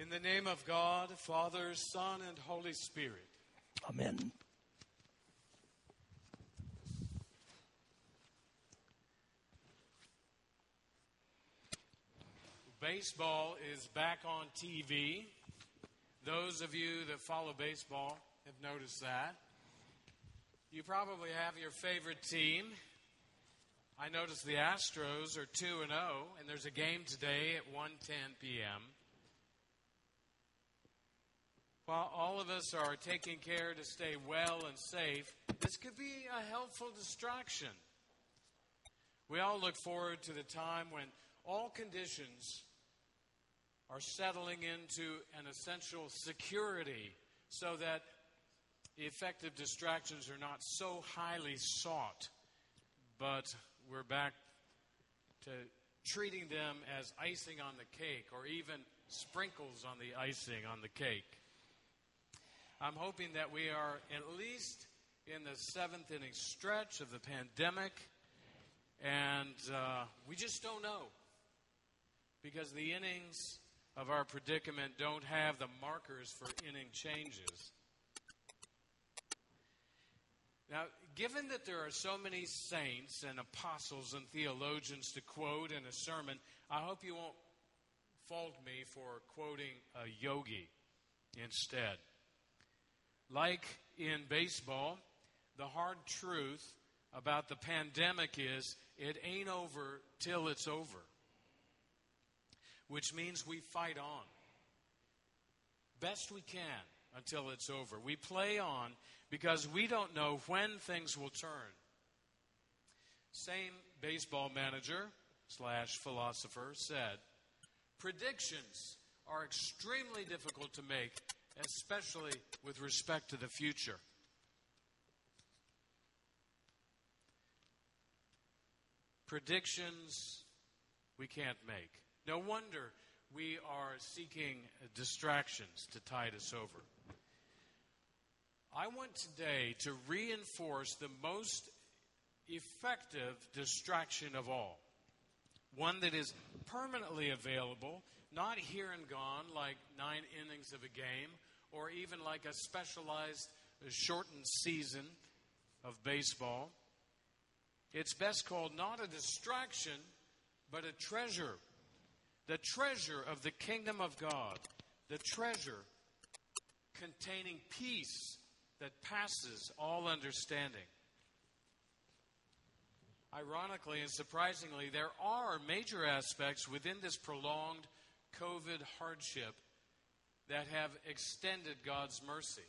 In the name of God, Father, Son, and Holy Spirit. Amen. Baseball is back on TV. Those of you that follow baseball have noticed that. You probably have your favorite team. I noticed the Astros are 2 and 0 and there's a game today at 1:10 p.m. While all of us are taking care to stay well and safe, this could be a helpful distraction. We all look forward to the time when all conditions are settling into an essential security so that effective distractions are not so highly sought, but we're back to treating them as icing on the cake or even sprinkles on the icing on the cake. I'm hoping that we are at least in the seventh inning stretch of the pandemic, and uh, we just don't know because the innings of our predicament don't have the markers for inning changes. Now, given that there are so many saints and apostles and theologians to quote in a sermon, I hope you won't fault me for quoting a yogi instead. Like in baseball, the hard truth about the pandemic is it ain't over till it's over which means we fight on. Best we can until it's over. We play on because we don't know when things will turn. Same baseball manager slash philosopher said, predictions are extremely difficult to make, especially with respect to the future. Predictions we can't make. No wonder we are seeking distractions to tide us over. I want today to reinforce the most effective distraction of all. One that is permanently available, not here and gone like nine innings of a game, or even like a specialized shortened season of baseball. It's best called not a distraction, but a treasure the treasure of the kingdom of God, the treasure containing peace that passes all understanding. Ironically and surprisingly, there are major aspects within this prolonged COVID hardship that have extended God's mercy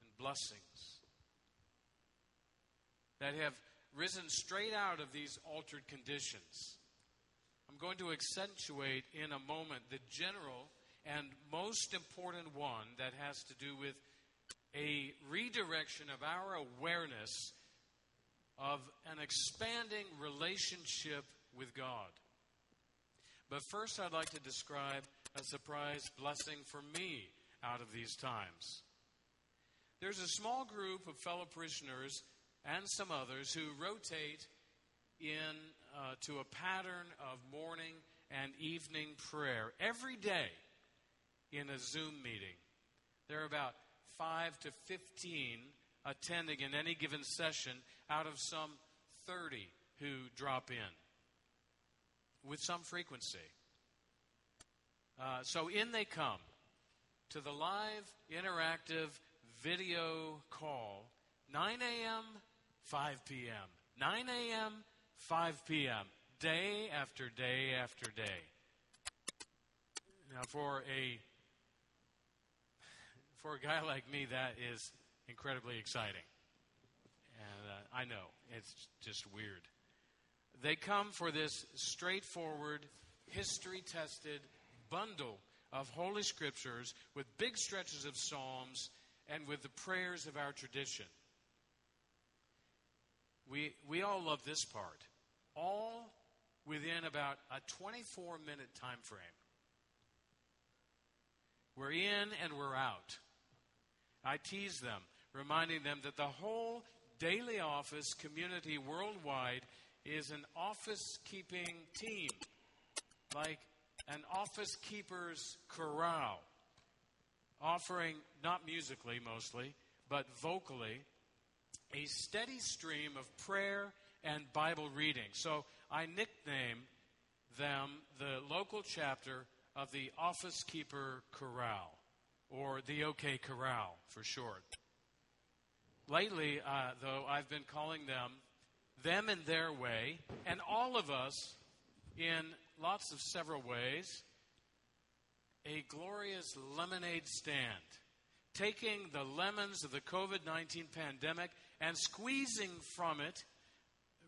and blessings, that have risen straight out of these altered conditions. I'm going to accentuate in a moment the general and most important one that has to do with a redirection of our awareness of an expanding relationship with God. But first, I'd like to describe a surprise blessing for me out of these times. There's a small group of fellow parishioners and some others who rotate in uh, to a pattern of morning and evening prayer every day in a Zoom meeting. There are about 5 to 15 attending in any given session out of some 30 who drop in with some frequency. Uh, so in they come to the live interactive video call 9 a.m., 5 p.m., 9 a.m., 5 p.m., day after day after day. Now, for a for a guy like me, that is incredibly exciting, and uh, I know it's just weird. They come for this straightforward, history-tested bundle of holy scriptures with big stretches of psalms and with the prayers of our tradition. We, we all love this part all within about a 24 minute time frame. We're in and we're out. I tease them, reminding them that the whole daily office community worldwide is an office keeping team, like an office keeper's corral offering, not musically mostly, but vocally, a steady stream of prayer and Bible reading. So I nickname them the local chapter of the Office Keeper Chorale, or the OK Chorale for short. Lately, uh, though, I've been calling them them in their way, and all of us in lots of several ways, a glorious lemonade stand, taking the lemons of the COVID 19 pandemic and squeezing from it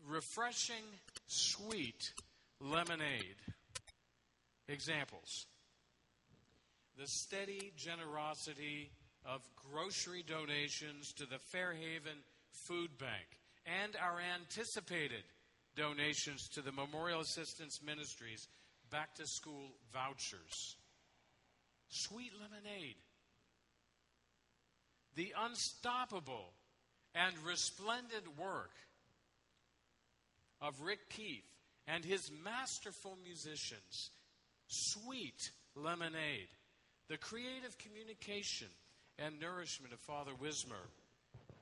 refreshing, sweet lemonade. Examples the steady generosity of grocery donations to the Fairhaven Food Bank and our anticipated donations to the Memorial Assistance Ministries back to school vouchers. Sweet lemonade. The unstoppable and resplendent work of Rick Keith and his masterful musicians. Sweet lemonade. The creative communication and nourishment of Father Wismer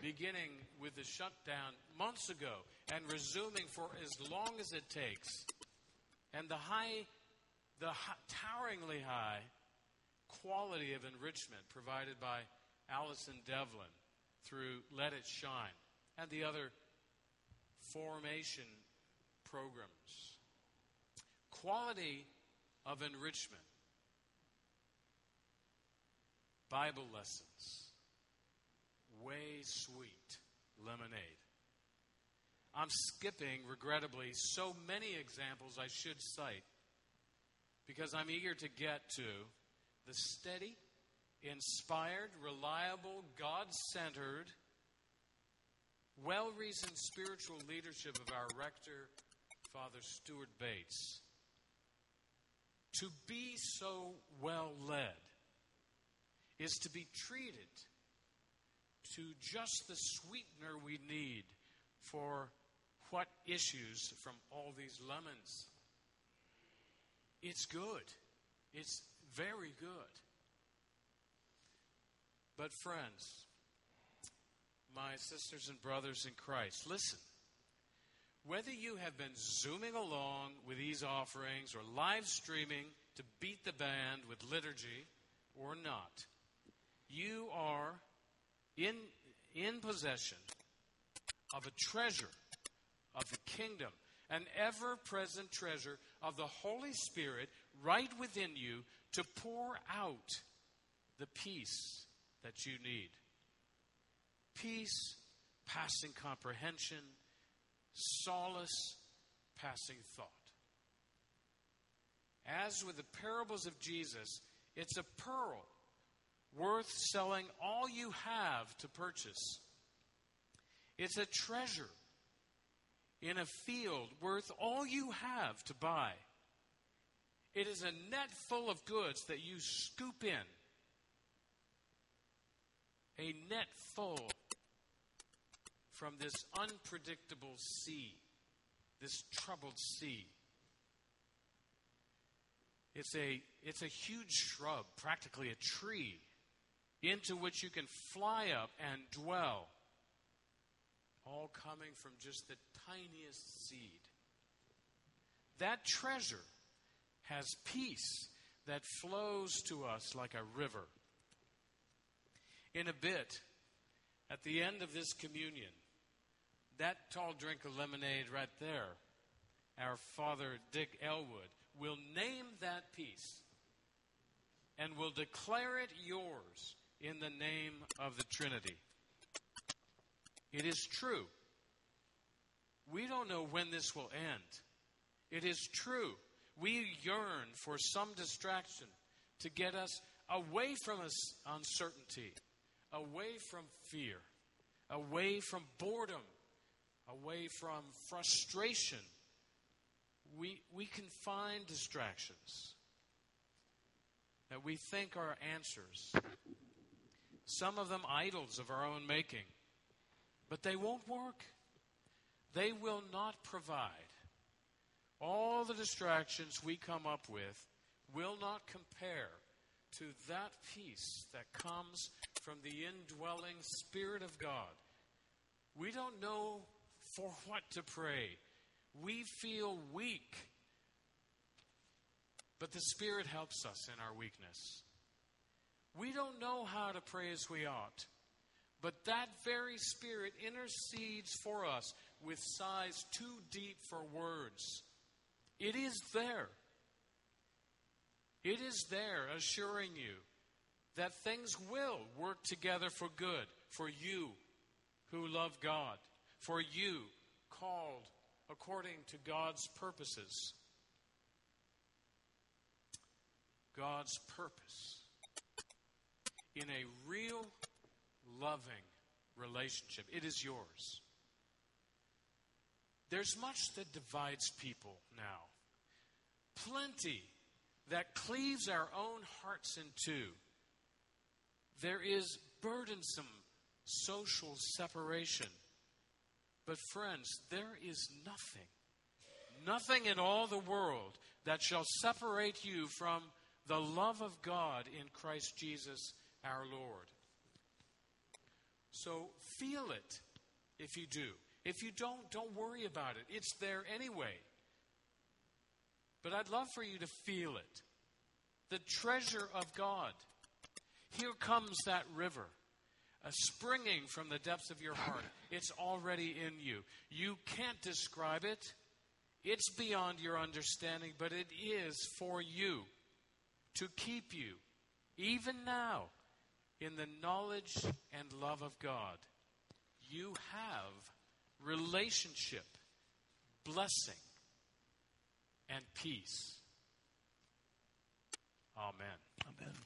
beginning with the shutdown months ago and resuming for as long as it takes. And the high, the toweringly high quality of enrichment provided by Allison Devlin through Let It Shine and the other formation programs. Quality of enrichment. Bible lessons way sweet lemonade. I'm skipping, regrettably, so many examples I should cite because I'm eager to get to the steady, inspired, reliable, God centered, well reasoned spiritual leadership of our rector, Father Stuart Bates. To be so well led is to be treated to just the sweetener we need for what issues from all these lemons. It's good. It's very good. But, friends, my sisters and brothers in Christ, listen. Whether you have been zooming along with these offerings or live streaming to beat the band with liturgy or not, you are in, in possession of a treasure of the kingdom, an ever present treasure of the Holy Spirit right within you to pour out the peace that you need. Peace passing comprehension, solace passing thought. As with the parables of Jesus, it's a pearl worth selling all you have to purchase. It's a treasure in a field worth all you have to buy. It is a net full of goods that you scoop in. A net full from this unpredictable sea, this troubled sea. It's a, it's a huge shrub, practically a tree into which you can fly up and dwell, all coming from just the tiniest seed. That treasure has peace that flows to us like a river. In a bit, at the end of this communion, that tall drink of lemonade right there, our father Dick Elwood will name that peace and will declare it yours in the name of the Trinity. It is true. We don't know when this will end. It is true. We yearn for some distraction to get us away from uncertainty, away from fear, away from boredom, away from frustration. We, we can find distractions that we think are answers some of them idols of our own making. But they won't work. They will not provide. All the distractions we come up with will not compare to that peace that comes from the indwelling Spirit of God. We don't know for what to pray. We feel weak. But the Spirit helps us in our weakness. We don't know how to pray as we ought. But that very Spirit intercedes for us with sighs too deep for words. It is there. It is there assuring you that things will work together for good for you who love God, for you called according to God's purposes. God's purpose in a real loving relationship. It is yours. There's much that divides people now. Plenty that cleaves our own hearts in two. There is burdensome social separation. But, friends, there is nothing, nothing in all the world that shall separate you from the love of God in Christ Jesus our Lord. So, feel it if you do. If you don't, don't worry about it. It's there anyway. But I'd love for you to feel it. The treasure of God. Here comes that river, a springing from the depths of your heart. It's already in you. You can't describe it, it's beyond your understanding, but it is for you to keep you, even now, in the knowledge and love of God. You have relationship, blessing, and peace. Amen.